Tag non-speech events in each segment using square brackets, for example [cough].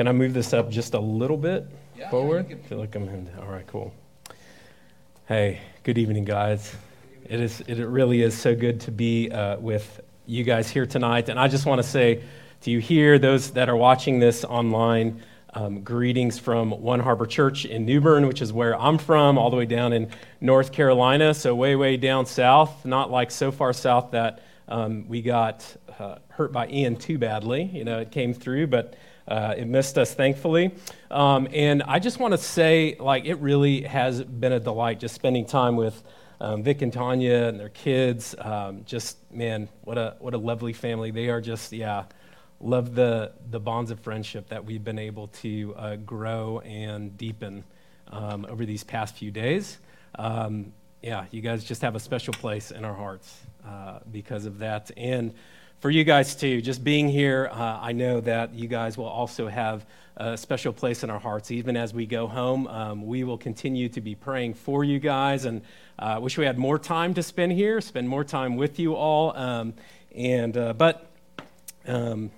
Can I move this up just a little bit Yeah, forward? can- I feel like I'm in. All right, cool. Hey, good evening, guys. It is. It really is so good to be uh, with you guys here tonight. And I just want to say to you here, those that are watching this online, um, greetings from One Harbor Church in New Bern, which is where I'm from, all the way down in North Carolina. So way, way down south. Not like so far south that um, we got uh, hurt by Ian too badly. You know, it came through, but. Uh, it missed us, thankfully. Um, and I just want to say, like, it really has been a delight just spending time with um, Vic and Tanya and their kids. Um, just, man, what a, what a lovely family. They are just, yeah, love the, the bonds of friendship that we've been able to uh, grow and deepen um, over these past few days. Um, yeah, you guys just have a special place in our hearts uh, because of that. And for you guys too, just being here, uh, I know that you guys will also have a special place in our hearts. Even as we go home, um, we will continue to be praying for you guys. And I uh, wish we had more time to spend here, spend more time with you all. Um, and uh, but um,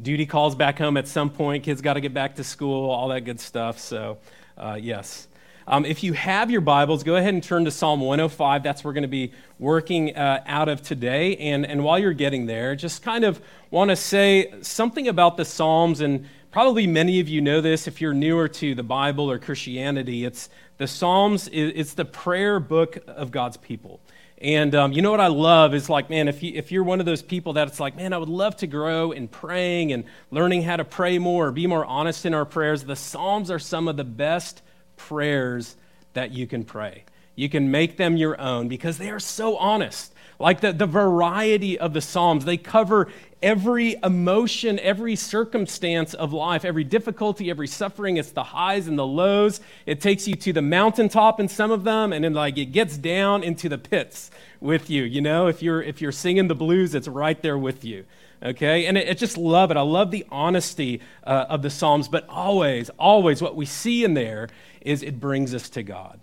duty calls back home at some point. Kids got to get back to school, all that good stuff. So uh, yes. Um, if you have your Bibles, go ahead and turn to Psalm 105. That's where we're going to be working uh, out of today. And, and while you're getting there, just kind of want to say something about the Psalms. And probably many of you know this if you're newer to the Bible or Christianity. It's the Psalms, it's the prayer book of God's people. And um, you know what I love is like, man, if, you, if you're one of those people that it's like, man, I would love to grow in praying and learning how to pray more, or be more honest in our prayers, the Psalms are some of the best prayers that you can pray. You can make them your own because they are so honest. Like the, the variety of the Psalms, they cover every emotion, every circumstance of life, every difficulty, every suffering. It's the highs and the lows. It takes you to the mountaintop in some of them, and then like it gets down into the pits with you. You know, if you're if you're singing the blues, it's right there with you. Okay, and I just love it. I love the honesty uh, of the Psalms, but always, always, what we see in there is it brings us to God.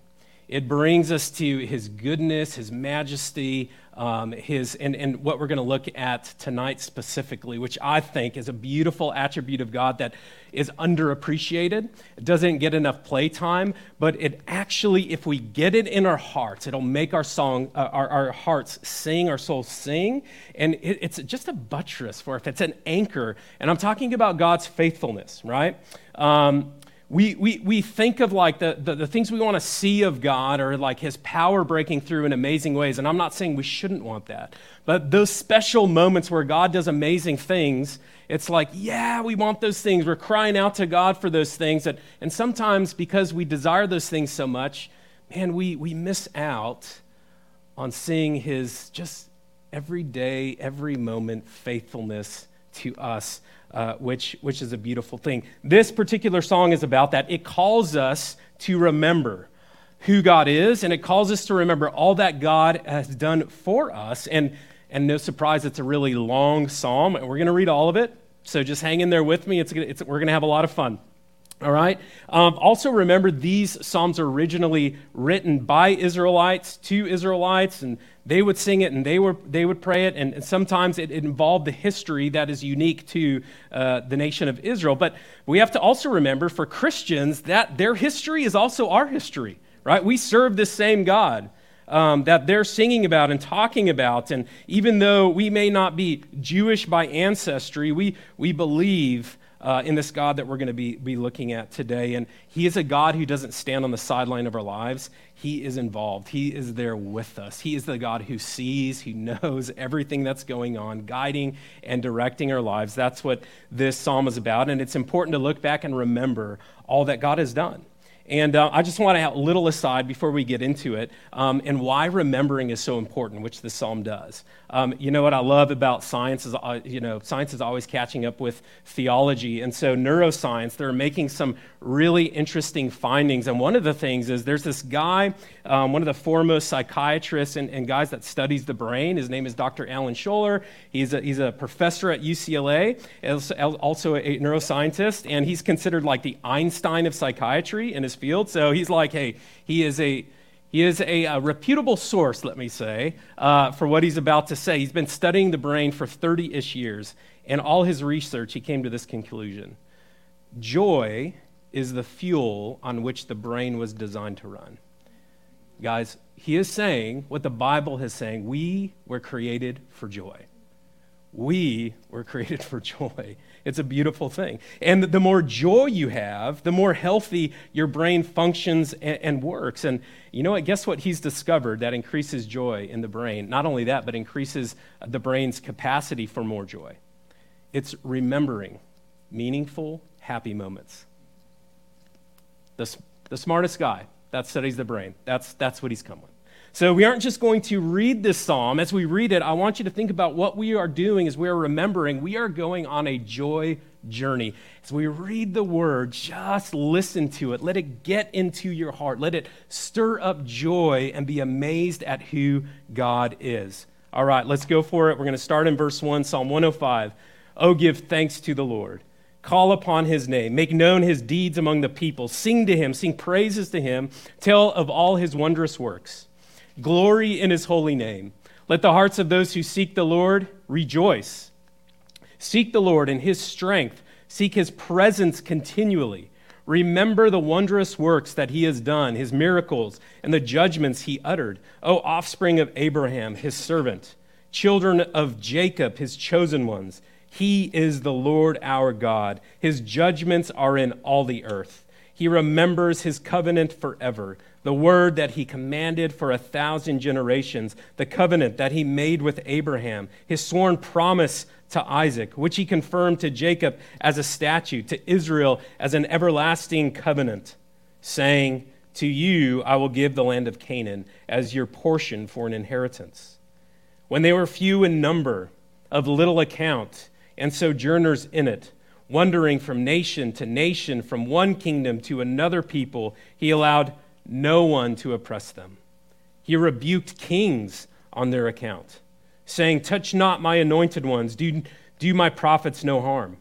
It brings us to His goodness, His majesty, um, His, and, and what we're going to look at tonight specifically, which I think is a beautiful attribute of God that is underappreciated. It doesn't get enough playtime, but it actually, if we get it in our hearts, it'll make our song, uh, our, our hearts sing, our souls sing, and it, it's just a buttress for it. It's an anchor, and I'm talking about God's faithfulness, right? Um, we, we, we think of like the, the, the things we want to see of God or like his power breaking through in amazing ways. And I'm not saying we shouldn't want that. But those special moments where God does amazing things, it's like, yeah, we want those things. We're crying out to God for those things. That, and sometimes because we desire those things so much, man, we, we miss out on seeing his just every day, every moment faithfulness to us uh, which, which is a beautiful thing. This particular song is about that. It calls us to remember who God is, and it calls us to remember all that God has done for us. And, and no surprise, it's a really long psalm, and we're going to read all of it. So just hang in there with me. It's, it's, we're going to have a lot of fun. All right. Um, also, remember these psalms are originally written by Israelites to Israelites, and they would sing it and they were they would pray it, and, sometimes it, involved the history that is unique to uh, the nation of Israel. But we have to also remember for Christians that their history is also our history. Right? We serve this same God. Um, that they're singing about and talking about. And even though we may not be Jewish by ancestry, we, we believe uh, in this God that we're going to be, be looking at today. And He is a God who doesn't stand on the sideline of our lives. He is involved, He is there with us. He is the God who sees, who knows everything that's going on, guiding and directing our lives. That's what this psalm is about. And it's important to look back and remember all that God has done. And uh, I just want to have a little aside before we get into it um, and why remembering is so important, which the psalm does. Um, you know what I love about science is, uh, you know, science is always catching up with theology. And so neuroscience, they're making some really interesting findings. And one of the things is there's this guy, um, one of the foremost psychiatrists and, and, guys that studies the brain. His name is Dr. Alan Scholler. He's a, he's a professor at UCLA, also a neuroscientist, and he's considered like the Einstein of psychiatry in his field. So he's like, hey, he is a he is a, a reputable source, let me say, uh, for what he's about to say. He's been studying the brain for 30 ish years, and all his research, he came to this conclusion Joy is the fuel on which the brain was designed to run. Guys, he is saying what the Bible is saying we were created for joy. We were created for joy. It's a beautiful thing. And the more joy you have, the more healthy your brain functions and, and, works. And you know what? Guess what he's discovered that increases joy in the brain? Not only that, but increases the brain's capacity for more joy. It's remembering meaningful, happy moments. The, the smartest guy that studies the brain, that's, that's what he's come with. So we aren't just going to read this psalm. As we read it, I want you to think about what we are doing as we are remembering. We are going on a joy journey. As we read the word, just listen to it. Let it get into your heart. Let it stir up joy and be amazed at who God is. All right, let's go for it. We're going to start in verse 1, Psalm 105. Oh, give thanks to the Lord. Call upon his name. Make known his deeds among the people. Sing to him. Sing praises to him. Tell of all his wondrous works. Glory in his holy name. Let the hearts of those who seek the Lord rejoice. Seek the Lord in his strength, seek his presence continually. Remember the wondrous works that he has done, his miracles, and the judgments he uttered. O offspring of Abraham, his servant, children of Jacob, his chosen ones. He is the Lord our God. His judgments are in all the earth. He remembers his covenant forever the word that he commanded for a thousand generations, the covenant that he made with Abraham, his sworn promise to Isaac, which he confirmed to Jacob as a statute, to Israel as an everlasting covenant, saying, To you I will give the land of Canaan as your portion for an inheritance. When they were few in number, of little account, and sojourners in it, wandering from nation to nation, from one kingdom to another people, he allowed no one to oppress them. He rebuked kings on their account, saying, Touch not my anointed ones, do, do my prophets no harm.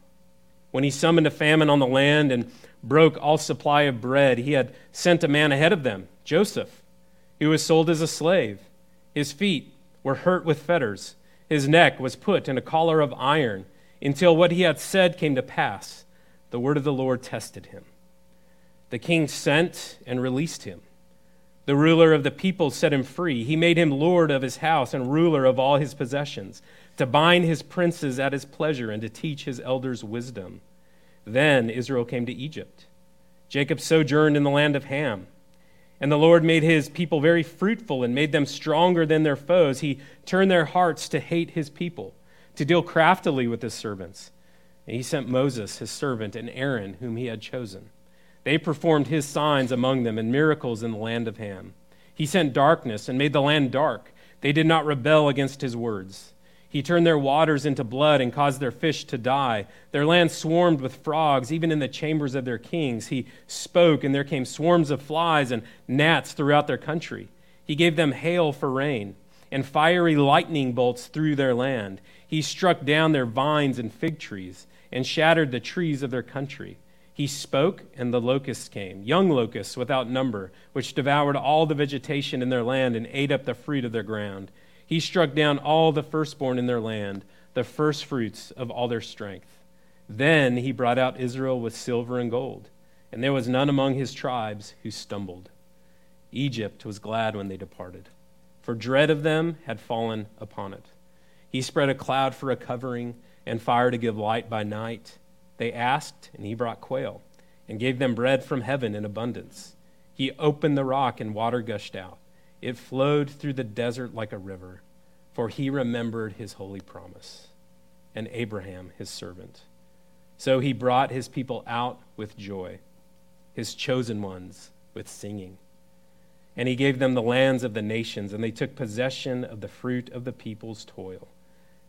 When he summoned a famine on the land and broke all supply of bread, he had sent a man ahead of them, Joseph, who was sold as a slave. His feet were hurt with fetters, his neck was put in a collar of iron, until what he had said came to pass. The word of the Lord tested him. The king sent and released him. The ruler of the people set him free. He made him lord of his house and ruler of all his possessions, to bind his princes at his pleasure and to teach his elders wisdom. Then Israel came to Egypt. Jacob sojourned in the land of Ham. And the Lord made his people very fruitful and made them stronger than their foes. He turned their hearts to hate his people, to deal craftily with his servants. And he sent Moses, his servant, and Aaron, whom he had chosen. They performed his signs among them and miracles in the land of Ham. He sent darkness and made the land dark. They did not rebel against his words. He turned their waters into blood and caused their fish to die. Their land swarmed with frogs, even in the chambers of their kings. He spoke, and there came swarms of flies and gnats throughout their country. He gave them hail for rain, and fiery lightning bolts through their land. He struck down their vines and fig trees, and shattered the trees of their country. He spoke, and the locusts came, young locusts without number, which devoured all the vegetation in their land and ate up the fruit of their ground. He struck down all the firstborn in their land, the firstfruits of all their strength. Then he brought out Israel with silver and gold, and there was none among his tribes who stumbled. Egypt was glad when they departed, for dread of them had fallen upon it. He spread a cloud for a covering, and fire to give light by night they asked, and he brought quail, and gave them bread from heaven in abundance. He opened the rock, and water gushed out. It flowed through the desert like a river, for he remembered his holy promise, and Abraham his servant. So he brought his people out with joy, his chosen ones with singing. And he gave them the lands of the nations, and they took possession of the fruit of the people's toil,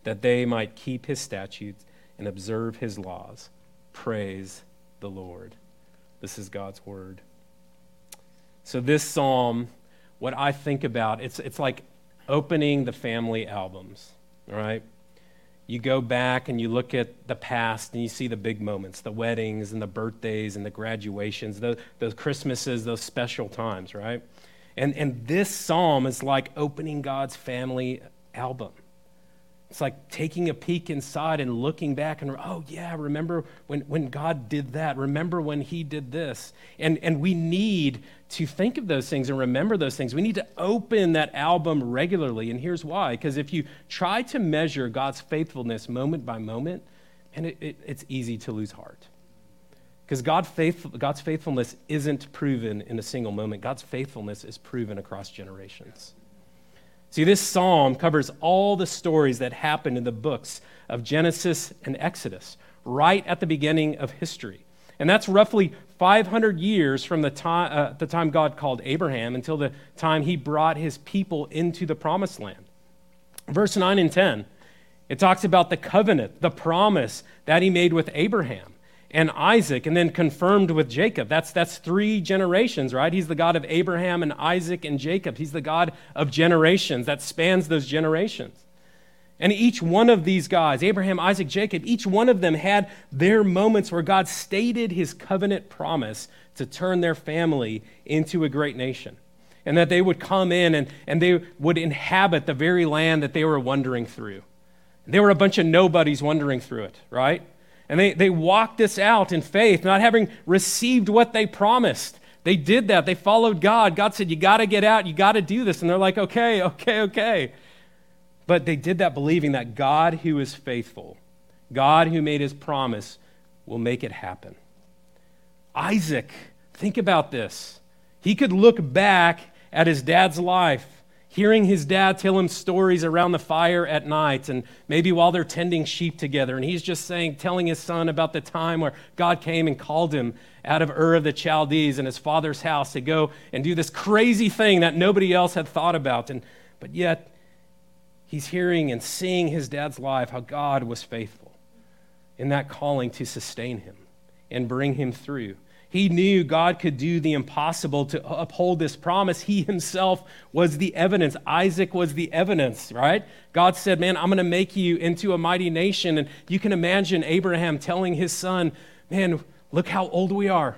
that they might keep his statutes and observe his laws. Praise the Lord. This is God's word. So, this psalm, what I think about, it's, it's like opening the family albums, all right? You go back and you look at the past and you see the big moments, the weddings and the birthdays and the graduations, the, those Christmases, those special times, right? And, and this psalm is like opening God's family album It's like taking a peek inside and looking back and, oh, yeah, remember when, when God did that? Remember when He did this? And, and we need to think of those things and remember those things. We need to open that album regularly. And here's why because if you try to measure God's faithfulness moment by moment, and it, it, it's easy to lose heart. Because God God's faithfulness isn't proven in a single moment, God's faithfulness is proven across generations. See, this psalm covers all the stories that happened in the books of Genesis and Exodus, right at the beginning of history. And that's roughly 500 years from the time, uh, the time God called Abraham until the time he brought his people into the promised land. Verse 9 and 10, it talks about the covenant, the promise that he made with Abraham and Isaac, and then confirmed with Jacob. That's, that's three generations, right? He's the God of Abraham and Isaac and Jacob. He's the God of generations that spans those generations. And each one of these guys, Abraham, Isaac, Jacob, each one of them had their moments where God stated his covenant promise to turn their family into a great nation. And that they would come in and, and they would inhabit the very land that they were wandering through. They were a bunch of nobodies wandering through it, right? And they, they walked this out in faith, not having received what they promised. They did that. They followed God. God said, You got to get out. You got to do this. And they're like, Okay, okay, okay. But they did that believing that God, who is faithful, God, who made his promise, will make it happen. Isaac, think about this. He could look back at his dad's life hearing his dad tell him stories around the fire at night and maybe while they're tending sheep together. And he's just saying, telling his son about the time where God came and called him out of Ur of the Chaldees and his father's house to go and do this crazy thing that nobody else had thought about. And, but yet, he's hearing and seeing his dad's life, how God was faithful in that calling to sustain him and bring him through. He knew God could do the impossible to uphold this promise. He himself was the evidence. Isaac was the evidence, right? God said, Man, I'm going to make you into a mighty nation. And you can imagine Abraham telling his son, Man, look how old we are.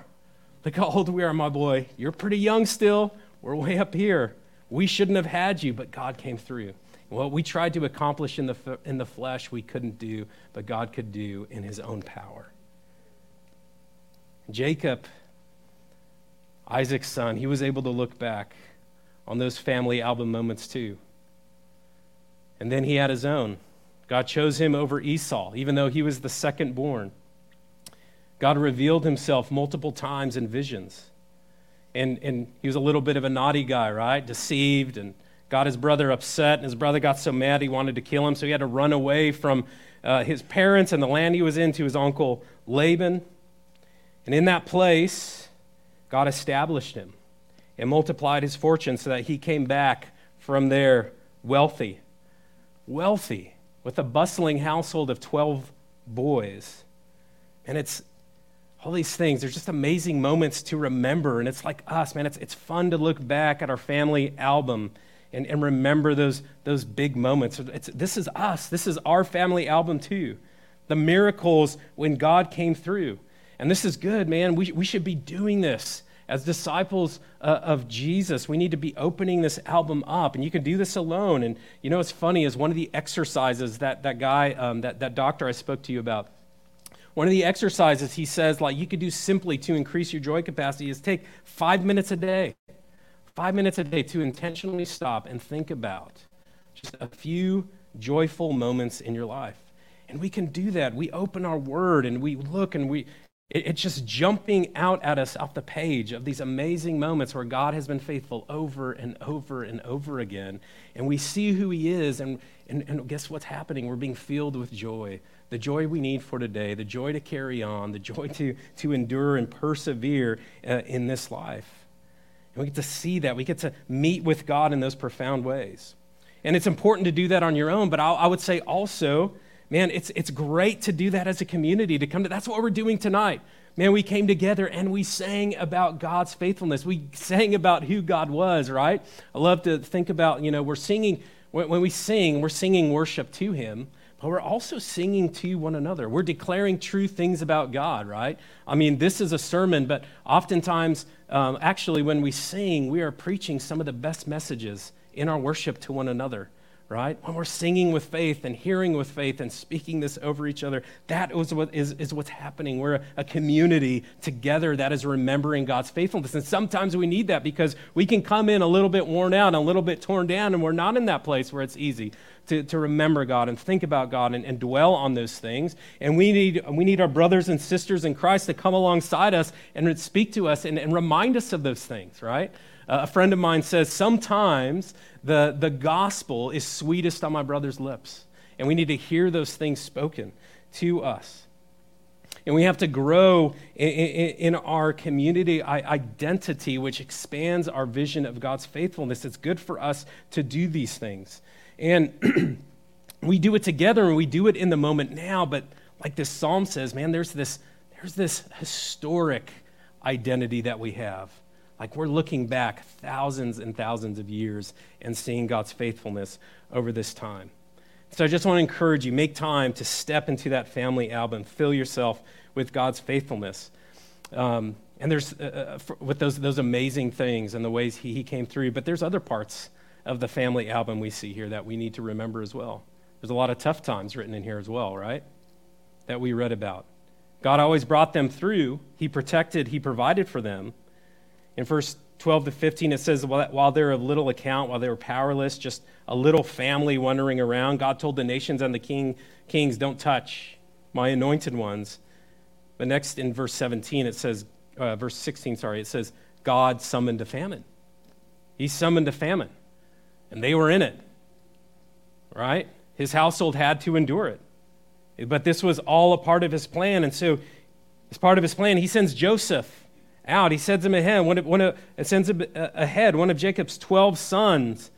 Look how old we are, my boy. You're pretty young still. We're way up here. We shouldn't have had you, but God came through. What we tried to accomplish in the, in the flesh, we couldn't do, but God could do in his own power. Jacob, Isaac's son, he was able to look back on those family album moments too. And then he had his own. God chose him over Esau, even though he was the second born. God revealed himself multiple times in visions. And, and he was a little bit of a naughty guy, right? Deceived and got his brother upset. And his brother got so mad he wanted to kill him. So he had to run away from uh, his parents and the land he was in to his uncle Laban. And in that place, God established him and multiplied his fortune so that he came back from there wealthy. Wealthy, with a bustling household of 12 boys. And it's all these things, They're just amazing moments to remember. And it's like us, man, it's, it's fun to look back at our family album and, and remember those, those big moments. It's, this is us, this is our family album too. The miracles when God came through. And this is good, man. We, we should be doing this as disciples uh, of Jesus. We need to be opening this album up, and you can do this alone. And you know what's funny is one of the exercises that that guy, um, that, that doctor I spoke to you about, one of the exercises he says, like you could do simply to increase your joy capacity, is take five minutes a day, five minutes a day to intentionally stop and think about just a few joyful moments in your life. And we can do that. We open our word and we look and we it's just jumping out at us off the page of these amazing moments where God has been faithful over and over and over again. And we see who He is, and, and, and guess what's happening? We're being filled with joy. The joy we need for today, the joy to carry on, the joy to, to endure and persevere uh, in this life. And we get to see that. We get to meet with God in those profound ways. And it's important to do that on your own, but I, I would say also, man, it's, it's great to do that as a community, to come to, that's what we're doing tonight. Man, we came together and we sang about God's faithfulness. We sang about who God was, right? I love to think about, you know, we're singing, when, when we sing, we're singing worship to Him, but we're also singing to one another. We're declaring true things about God, right? I mean, this is a sermon, but oftentimes, um, actually, when we sing, we are preaching some of the best messages in our worship to one another right? When we're singing with faith and hearing with faith and speaking this over each other, that is, what is, is what's happening. We're a community together that is remembering God's faithfulness. And sometimes we need that because we can come in a little bit worn out, a little bit torn down, and we're not in that place where it's easy to, to remember God and think about God and, and dwell on those things. And we need, we need our brothers and sisters in Christ to come alongside us and speak to us and, and remind us of those things, right? Uh, a friend of mine says, Sometimes the, the gospel is sweetest on my brother's lips. And we need to hear those things spoken to us. And we have to grow in, in, in, our community identity, which expands our vision of God's faithfulness. It's good for us to do these things. And [clears throat] we do it together and we do it in the moment now, but like this psalm says, man, there's this, there's this historic identity that we have. Like we're looking back thousands and thousands of years and seeing God's faithfulness over this time. So I just want to encourage you make time to step into that family album, fill yourself with God's faithfulness. Um, and there's uh, uh with those, those amazing things and the ways he, he came through, but there's other parts of the family album we see here that we need to remember as well. There's a lot of tough times written in here as well, right? That we read about. God always brought them through, He protected, He provided for them. In verse 12 to 15, it says, While they're of little account, while they were powerless, just a little family wandering around, God told the nations and the king, kings, Don't touch my anointed ones. But next in verse 17, it says, uh, verse 16, sorry, it says, God summoned a famine. He summoned a famine, and they were in it, right? His household had to endure it. But this was all a part of his plan. And so, as part of his plan, he sends Joseph out. He sends him ahead. One of, one of, sends him ahead. One of Jacob's 12 sons.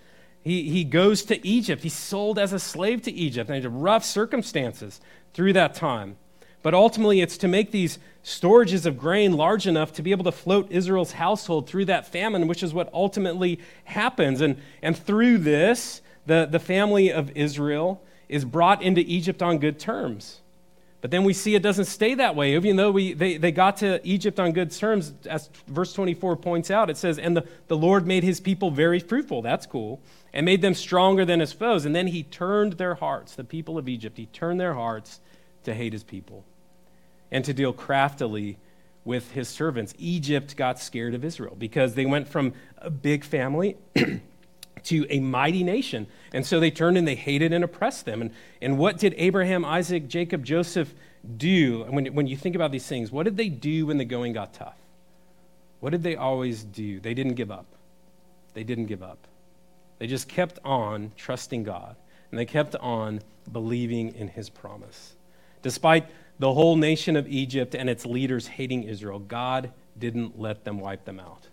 He, he goes to Egypt. He's sold as a slave to Egypt. And rough circumstances through that time. But ultimately, it's to make these storages of grain large enough to be able to float Israel's household through that famine, which is what ultimately happens. And, and through this, the, the family of Israel is brought into Egypt on good terms. But then we see it doesn't stay that way. Even though we, they, they got to Egypt on good terms, as verse 24 points out, it says, And the, the Lord made his people very fruitful. That's cool. And made them stronger than his foes. And then he turned their hearts, the people of Egypt, he turned their hearts to hate his people and to deal craftily with his servants. Egypt got scared of Israel because they went from a big family to a mighty nation. And so they turned and they hated and oppressed them. And, and what did Abraham, Isaac, Jacob, Joseph do? When, when you think about these things, what did they do when the going got tough? What did they always do? They didn't give up. They didn't give up. They just kept on trusting God. And they kept on believing in his promise. Despite the whole nation of Egypt and its leaders hating Israel, God didn't let them wipe them out.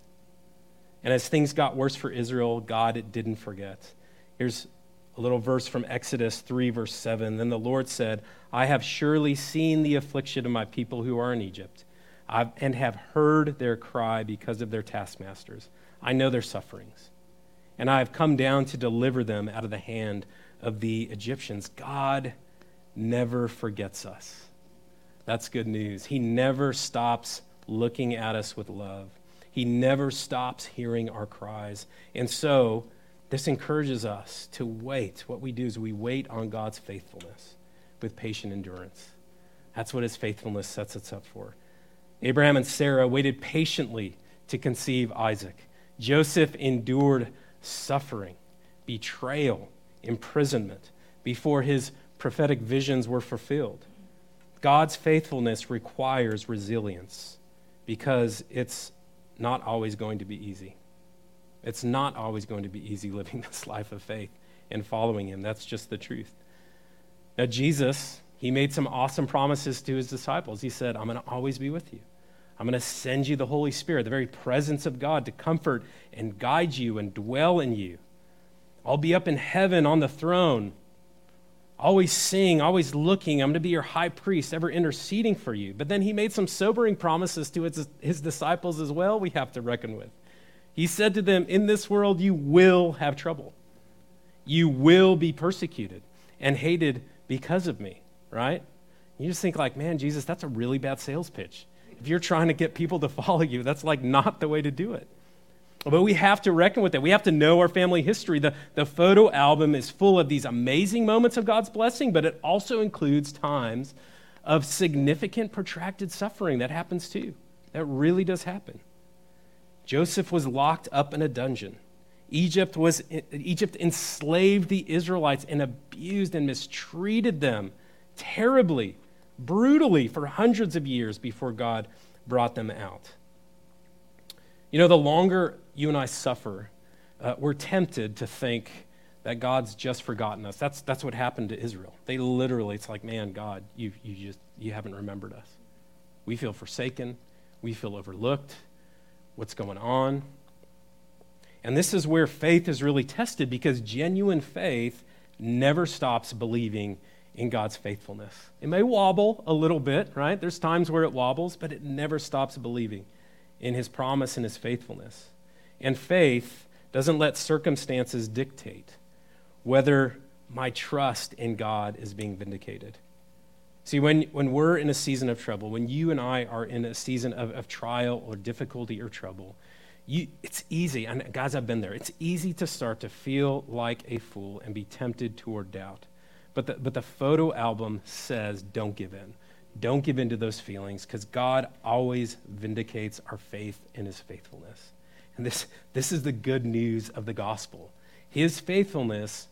And as things got worse for Israel, God didn't forget. Here's a little verse from Exodus 3, verse 7. Then the Lord said, I have surely seen the affliction of my people who are in Egypt, I've, and have heard their cry because of their taskmasters. I know their sufferings. And I have come down to deliver them out of the hand of the Egyptians. God never forgets us. That's good news. He never stops looking at us with love. He never stops hearing our cries. And so, this encourages us to wait. What we do is we wait on God's faithfulness with patient endurance. That's what his faithfulness sets us up for. Abraham and Sarah waited patiently to conceive Isaac. Joseph endured suffering, betrayal, imprisonment before his prophetic visions were fulfilled. God's faithfulness requires resilience because it's not always going to be easy. It's not always going to be easy living [laughs] this life of faith and following Him. That's just the truth. Now, Jesus, He made some awesome promises to His disciples. He said, I'm going to always be with you. I'm going to send you the Holy Spirit, the very presence of God, to comfort and guide you and dwell in you. I'll be up in heaven on the throne always seeing, always looking. I'm going to be your high priest, ever interceding for you. But then he made some sobering promises to his, his disciples as well, we have to reckon with. He said to them, In this world, you will have trouble. You will be persecuted and hated because of me, right? You just think, like, man, Jesus, that's a really bad sales pitch. If you're trying to get people to follow you, that's like not the way to do it. But we have to reckon with that. We have to know our family history. The, the photo album is full of these amazing moments of God's blessing, but it also includes times of significant protracted suffering that happens too. That really does happen. Joseph was locked up in a dungeon. Egypt, was, Egypt enslaved the Israelites and abused and mistreated them terribly, brutally for hundreds of years before God brought them out. You know, the longer you and I suffer, uh, we're tempted to think that God's just forgotten us. That's, that's what happened to Israel. They literally, it's like, man, God, you, you just, you haven't remembered us. We feel forsaken. We feel overlooked. What's going on? And this is where faith is really tested because genuine faith never stops believing in God's faithfulness. It may wobble a little bit, right? There's times where it wobbles, but it never stops believing in his promise and his faithfulness. And faith doesn't let circumstances dictate whether my trust in God is being vindicated. See, when, when we're in a season of trouble, when you and I are in a season of, of trial or difficulty or trouble, you, it's easy, and guys, I've been there, it's easy to start to feel like a fool and be tempted toward doubt. But the, but the photo album says don't give in. Don't give in to those feelings because God always vindicates our faith in his faithfulness. And this, this is the good news of the gospel. His faithfulness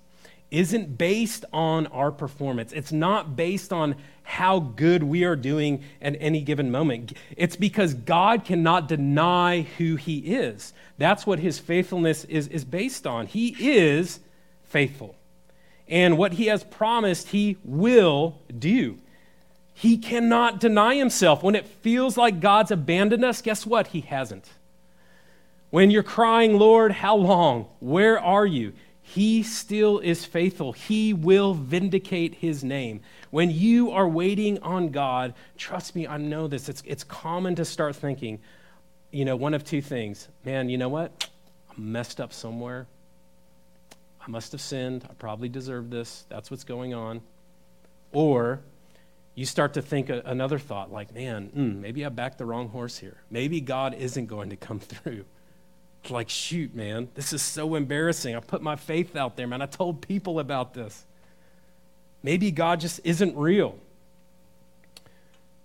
isn't based on our performance. It's not based on how good we are doing at any given moment. It's because God cannot deny who He is. That's what His faithfulness is, is based on. He is faithful. And what He has promised, He will do. He cannot deny Himself. When it feels like God's abandoned us, guess what? He hasn't. When you're crying, Lord, how long? Where are you? He still is faithful. He will vindicate his name. When you are waiting on God, trust me, I know this. It's, it's common to start thinking, you know, one of two things. Man, you know what? I messed up somewhere. I must have sinned. I probably deserve this. That's what's going on. Or you start to think a, another thought like, man, mm, maybe I backed the wrong horse here. Maybe God isn't going to come [laughs] through like, shoot, man, this is so embarrassing. I put my faith out there, man. I told people about this. Maybe God just isn't real.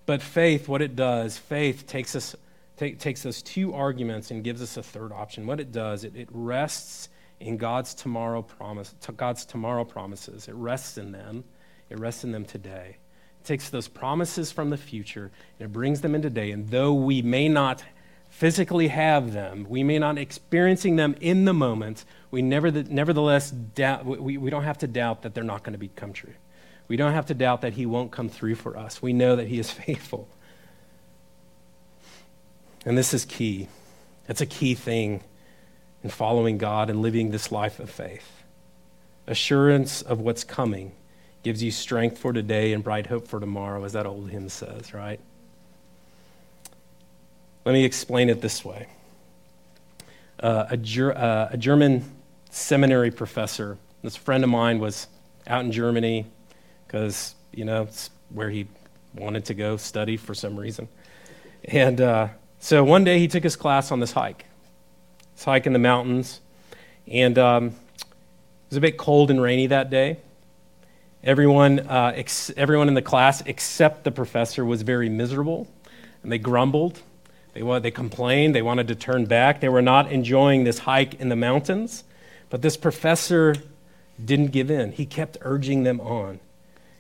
But faith, what it does, faith takes us take, takes those two arguments and gives us a third option. What it does, it, it rests in God's tomorrow promise, God's tomorrow promises. It rests in them. It rests in them today. Takes those promises from the future and it brings them in today. And though we may not physically have them, we may not experiencing them in the moment, we never, nevertheless doubt, we, we don't have to doubt that they're not going to become true. We don't have to doubt that He won't come through for us. We know that He is [laughs] faithful. And this is key. It's a key thing in following God and living this life of faith. Assurance of what's coming gives you strength for today and bright hope for tomorrow, as that old hymn says, right? Let me explain it this way uh, a, ger- uh, a German seminary professor, this friend of mine was out in Germany because, you know, it's where he wanted to go study for some reason. And uh, so one day he took his class on this hike, this hike in the mountains. And um, it was a bit cold and rainy that day. Everyone, uh, ex- everyone in the class except the professor was very miserable, and they grumbled. They, they complained. They wanted to turn back. They were not enjoying this hike in the mountains. But this professor didn't give in. He kept urging them on.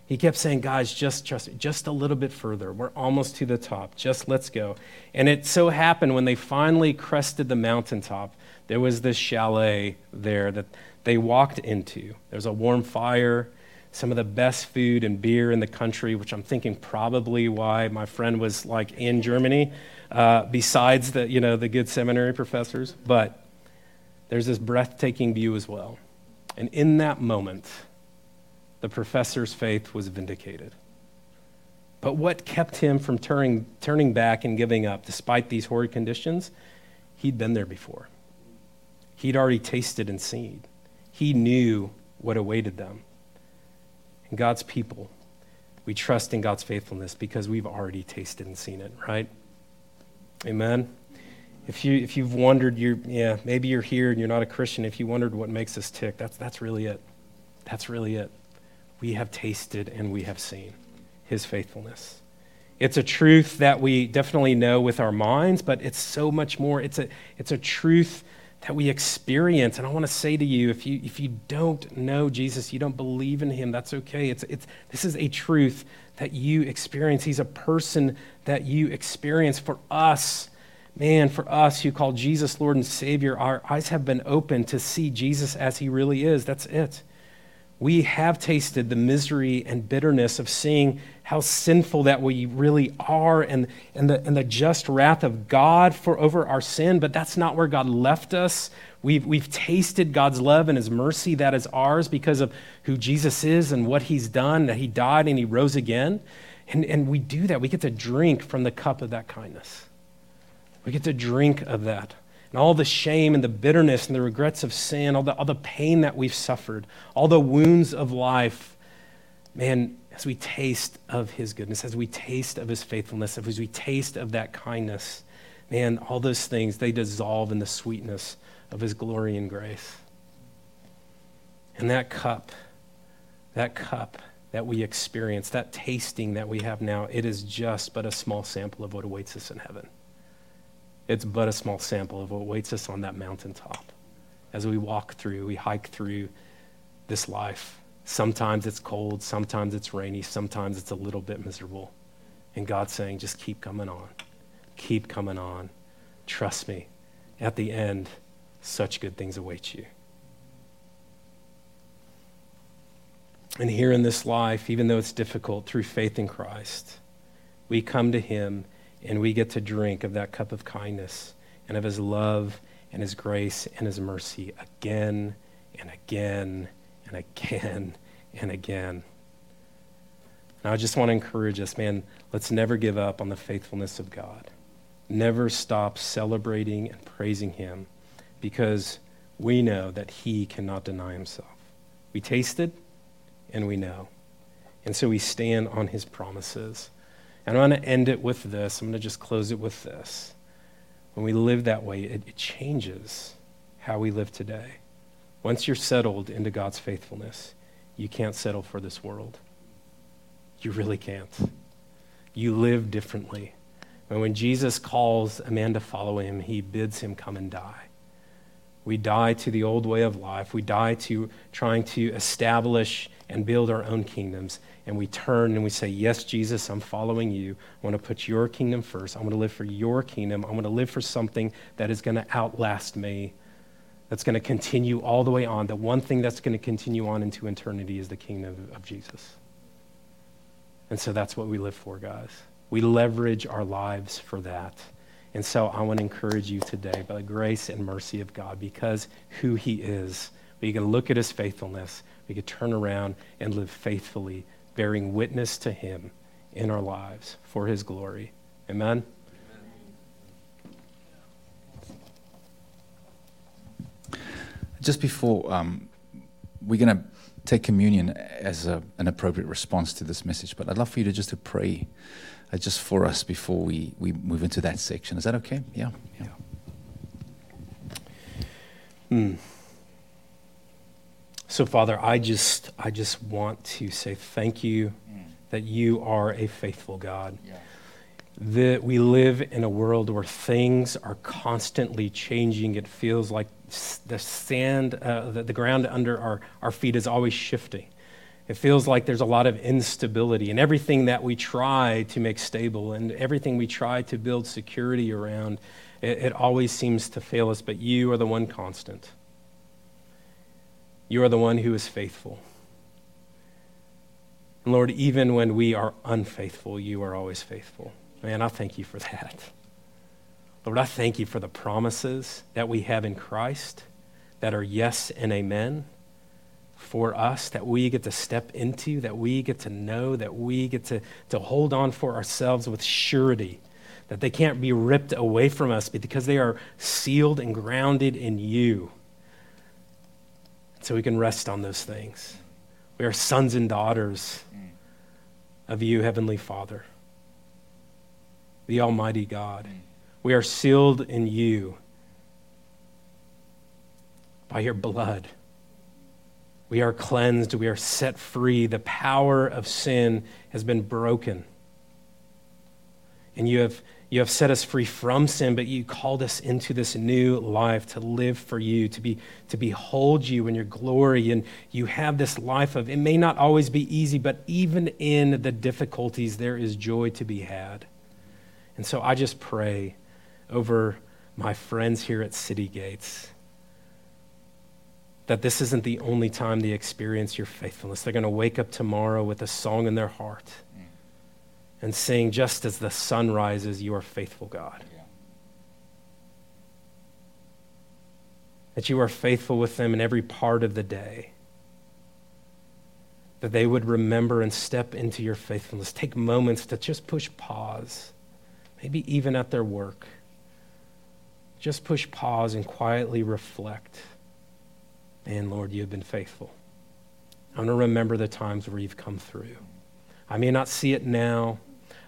He kept saying, guys, just trust me, just a little bit further. We're almost to the top. Just let's go. And it so happened when they finally crested the mountaintop, there was this chalet there that they walked into. There's a warm fire, some of the best food and beer in the country, which I'm thinking probably why my friend was like in Germany uh, besides the, you know, the good seminary professors. But there's this breathtaking view as well. And in that moment, the professor's faith was vindicated. But what kept him from turning, turning back and giving up despite these horrid conditions? He'd been there before. He'd already tasted and seen. He knew what awaited them. And God's people, we trust in God's faithfulness because we've already tasted and seen it, right? Amen. If, you, if you've wondered, you're, yeah, maybe you're here and you're not a Christian, if you wondered what makes us tick, that's, that's really it. That's really it. We have tasted and we have seen his faithfulness. It's a truth that we definitely know with our minds, but it's so much more. It's a, it's a truth that we experience. And I want to say to you if, you, if you don't know Jesus, you don't believe in him, that's okay. It's, it's, this is a truth that you experience. He's a person that you experience for us. Man, for us who call Jesus Lord and Savior, our eyes have been opened to see Jesus as he really is. That's it. We have tasted the misery and bitterness of seeing how sinful that we really are and, and, the, and the just wrath of God for over our sin, but that's not where God left us. We've, we've tasted God's love and his mercy that is ours because of who Jesus is and what he's done, that he died and he rose again. And, and we do that. We get to drink from the cup of that kindness. We get to drink of that and all the shame and the bitterness and the regrets of sin, all the, all the pain that we've suffered, all the wounds of life, man, as we taste of his goodness, as we taste of his faithfulness, as we taste of that kindness, man, all those things, they dissolve in the sweetness of his glory and grace. And that cup, that cup that we experience, that tasting that we have now, it is just but a small sample of what awaits us in heaven. It's but a small sample of what awaits us on that mountaintop as we walk through, we hike through this life. Sometimes it's cold, sometimes it's rainy, sometimes it's a little bit miserable. And God's saying, just keep coming on. Keep coming on. Trust me. At the end, such good things await you. And here in this life, even though it's difficult, through faith in Christ, we come to Him and we get to drink of that cup of kindness and of his love and his grace and his mercy again and again and again and again. And I just want to encourage us, man, let's never give up on the faithfulness of God. Never stop celebrating and praising him because we know that he cannot deny himself. We tasted and we know. And so we stand on his promises. And I'm going to end it with this. I'm going to just close it with this. When we live that way, it, it changes how we live today. Once you're settled into God's faithfulness, you can't settle for this world. You really can't. You live differently. And when Jesus calls a man to follow him, he bids him come and die. We die to the old way of life. We die to trying to establish and build our own kingdoms and we turn and we say, Yes, Jesus, I'm following you. I want to put your kingdom first. I want to live for your kingdom. I want to live for something that is going to outlast me, that's going to continue all the way on. The one thing that's going to continue on into eternity is the kingdom of Jesus. And so that's what we live for, guys. We leverage our lives for that. And so I want to encourage you today by the grace and mercy of God, because who He is, we can look at His faithfulness, we can turn around and live faithfully bearing witness to Him in our lives for His glory. Amen? Just before um, we're going to take communion as a, an appropriate response to this message, but I'd love for you to just to pray just for us before we, we move into that section. Is that okay? Yeah. Yeah. Hmm. So, Father, I just, I just want to say thank you mm. that you are a faithful God. Yeah. That we live in a world where things are constantly changing. It feels like the sand, uh, the, the ground under our, our feet is always shifting. It feels like there's a lot of instability, and everything that we try to make stable and everything we try to build security around, it, it always seems to fail us. But you are the one constant. You are the one who is faithful. And Lord, even when we are unfaithful, you are always faithful. Man, I thank you for that. Lord, I thank you for the promises that we have in Christ that are yes and amen for us, that we get to step into, that we get to know, that we get to, to hold on for ourselves with surety, that they can't be ripped away from us because they are sealed and grounded in you so we can rest on those things. We are sons and daughters mm. of you, Heavenly Father, the Almighty God. Mm. We are sealed in you by your blood. We are cleansed. We are set free. The power of sin has been broken. And you have, you have set us free from sin, but you called us into this new life to live for you, to, be, to behold you in your glory. And you have this life of, it may not always be easy, but even in the difficulties, there is joy to be had. And so I just pray over my friends here at City Gates that this isn't the only time they experience your faithfulness. They're going to wake up tomorrow with a song in their heart and sing, just as the sun rises, you are faithful, God. Yeah. That you are faithful with them in every part of the day. That they would remember and step into your faithfulness. Take moments to just push pause, maybe even at their work. Just push pause and quietly reflect. And Lord, you have been faithful. I want to remember the times where you've come through. I may not see it now.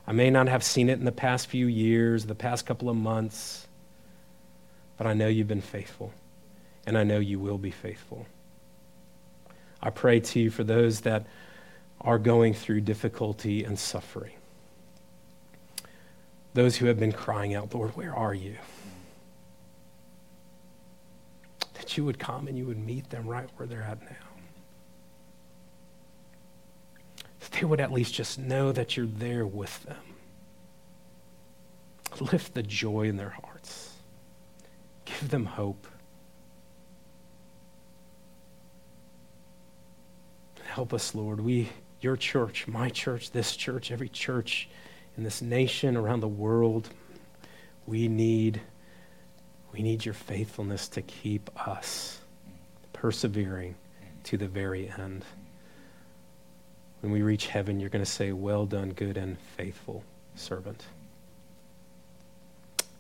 I may not have seen it in the past few years, the past couple of months, but I know you've been faithful, and I know you will be faithful. I pray to you for those that are going through difficulty and suffering, those who have been crying out, Lord, where are you? You would come and you would meet them right where they're at now. That they would at least just know that you're there with them. Lift the joy in their hearts, give them hope. Help us, Lord. We, your church, my church, this church, every church in this nation, around the world, we need we need your faithfulness to keep us persevering to the very end. When we reach heaven, you're going to say, Well done, good and faithful servant.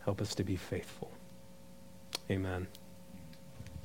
Help us to be faithful. Amen.